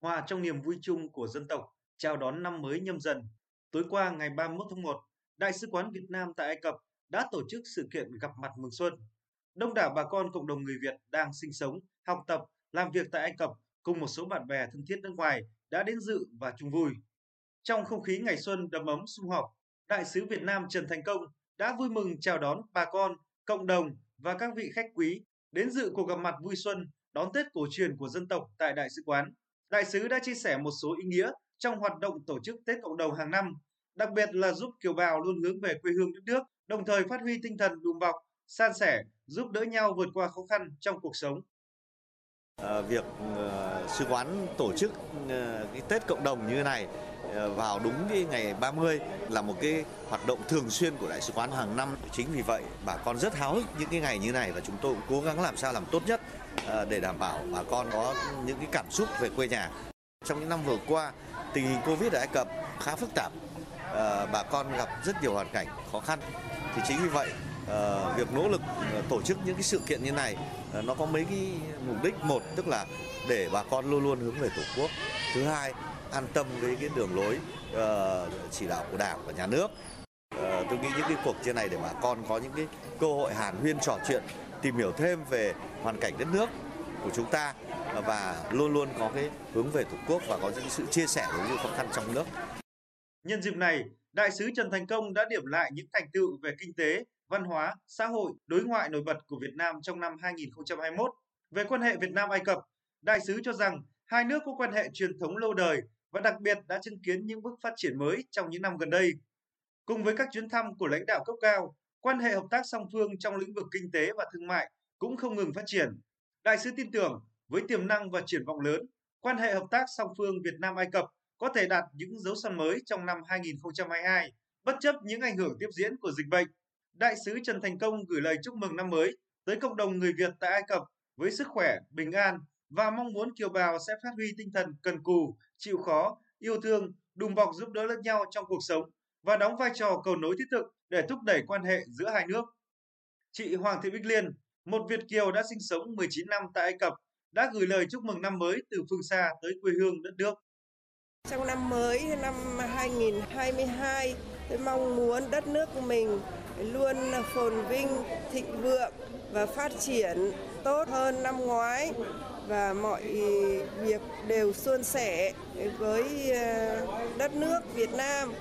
hòa trong niềm vui chung của dân tộc chào đón năm mới nhâm dần. Tối qua ngày 31 tháng 1, Đại sứ quán Việt Nam tại Ai Cập đã tổ chức sự kiện gặp mặt mừng xuân. Đông đảo bà con cộng đồng người Việt đang sinh sống, học tập, làm việc tại Ai Cập cùng một số bạn bè thân thiết nước ngoài đã đến dự và chung vui. Trong không khí ngày xuân đầm ấm sum họp, Đại sứ Việt Nam Trần Thành Công đã vui mừng chào đón bà con, cộng đồng và các vị khách quý đến dự cuộc gặp mặt vui xuân đón Tết cổ truyền của dân tộc tại Đại sứ quán. Đại sứ đã chia sẻ một số ý nghĩa trong hoạt động tổ chức Tết cộng đồng hàng năm, đặc biệt là giúp kiều bào luôn hướng về quê hương đất nước, đồng thời phát huy tinh thần đùm bọc, san sẻ, giúp đỡ nhau vượt qua khó khăn trong cuộc sống. À, việc uh, sứ quán tổ chức uh, cái Tết cộng đồng như thế này Ờ, vào đúng cái ngày 30 là một cái hoạt động thường xuyên của đại sứ quán hàng năm. Chính vì vậy bà con rất háo hức những cái ngày như này và chúng tôi cũng cố gắng làm sao làm tốt nhất ờ, để đảm bảo bà con có những cái cảm xúc về quê nhà. Trong những năm vừa qua, tình hình Covid ở Ai Cập khá phức tạp. Ờ, bà con gặp rất nhiều hoàn cảnh khó khăn. Thì chính vì vậy uh, việc nỗ lực uh, tổ chức những cái sự kiện như này uh, nó có mấy cái mục đích một tức là để bà con luôn luôn hướng về tổ quốc thứ hai an tâm với cái đường lối uh, chỉ đạo của đảng và nhà nước uh, tôi nghĩ những cái cuộc trên này để bà con có những cái cơ hội hàn huyên trò chuyện tìm hiểu thêm về hoàn cảnh đất nước của chúng ta ờ, và luôn luôn có cái hướng về tổ quốc và có những sự chia sẻ với những khó khăn trong nước. Nhân dịp này, Đại sứ Trần Thành Công đã điểm lại những thành tựu về kinh tế, văn hóa, xã hội, đối ngoại nổi bật của Việt Nam trong năm 2021. Về quan hệ Việt Nam Ai Cập, đại sứ cho rằng hai nước có quan hệ truyền thống lâu đời và đặc biệt đã chứng kiến những bước phát triển mới trong những năm gần đây. Cùng với các chuyến thăm của lãnh đạo cấp cao, quan hệ hợp tác song phương trong lĩnh vực kinh tế và thương mại cũng không ngừng phát triển. Đại sứ tin tưởng với tiềm năng và triển vọng lớn, quan hệ hợp tác song phương Việt Nam Ai Cập có thể đạt những dấu son mới trong năm 2022, bất chấp những ảnh hưởng tiếp diễn của dịch bệnh Đại sứ Trần Thành Công gửi lời chúc mừng năm mới tới cộng đồng người Việt tại Ai Cập với sức khỏe, bình an và mong muốn kiều bào sẽ phát huy tinh thần cần cù, chịu khó, yêu thương, đùm bọc giúp đỡ lẫn nhau trong cuộc sống và đóng vai trò cầu nối thiết thực để thúc đẩy quan hệ giữa hai nước. Chị Hoàng Thị Bích Liên, một Việt kiều đã sinh sống 19 năm tại Ai Cập, đã gửi lời chúc mừng năm mới từ phương xa tới quê hương đất nước. Trong năm mới năm 2022, tôi mong muốn đất nước của mình luôn phồn vinh, thịnh vượng và phát triển tốt hơn năm ngoái và mọi việc đều suôn sẻ với ờ, đất nước Việt Nam.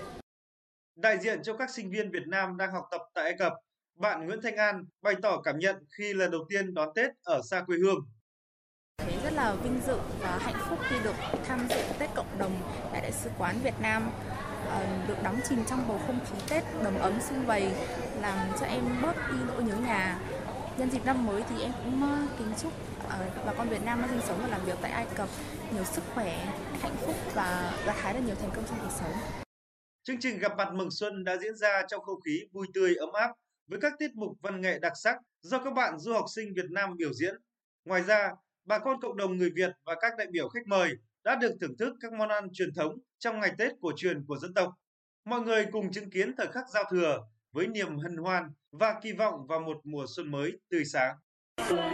Đại diện cho các sinh viên Việt Nam đang học tập tại Ai Cập, bạn Nguyễn Thanh An bày tỏ cảm nhận khi lần đầu tiên đón Tết ở xa quê hương. Thấy rất là vinh dự và hạnh phúc khi được tham dự Tết cộng đồng tại Đại sứ quán Việt Nam Ờ, được đắm chìm trong bầu không khí Tết đầm ấm sum vầy làm cho em bớt đi nỗi nhớ nhà. Nhân dịp năm mới thì em cũng kính chúc ờ, bà con Việt Nam đang sinh sống và làm việc tại Ai Cập nhiều sức khỏe, hạnh phúc và gặt hái được nhiều thành công trong cuộc sống. Chương trình gặp mặt mừng xuân đã diễn ra trong không khí vui tươi ấm áp với các tiết mục văn nghệ đặc sắc do các bạn du học sinh Việt Nam biểu diễn. Ngoài ra, bà con cộng đồng người Việt và các đại biểu khách mời đã được thưởng thức các món ăn truyền thống trong ngày Tết cổ truyền của dân tộc. Mọi người cùng chứng kiến thời khắc giao thừa với niềm hân hoan và kỳ vọng vào một mùa xuân mới tươi sáng. Xuân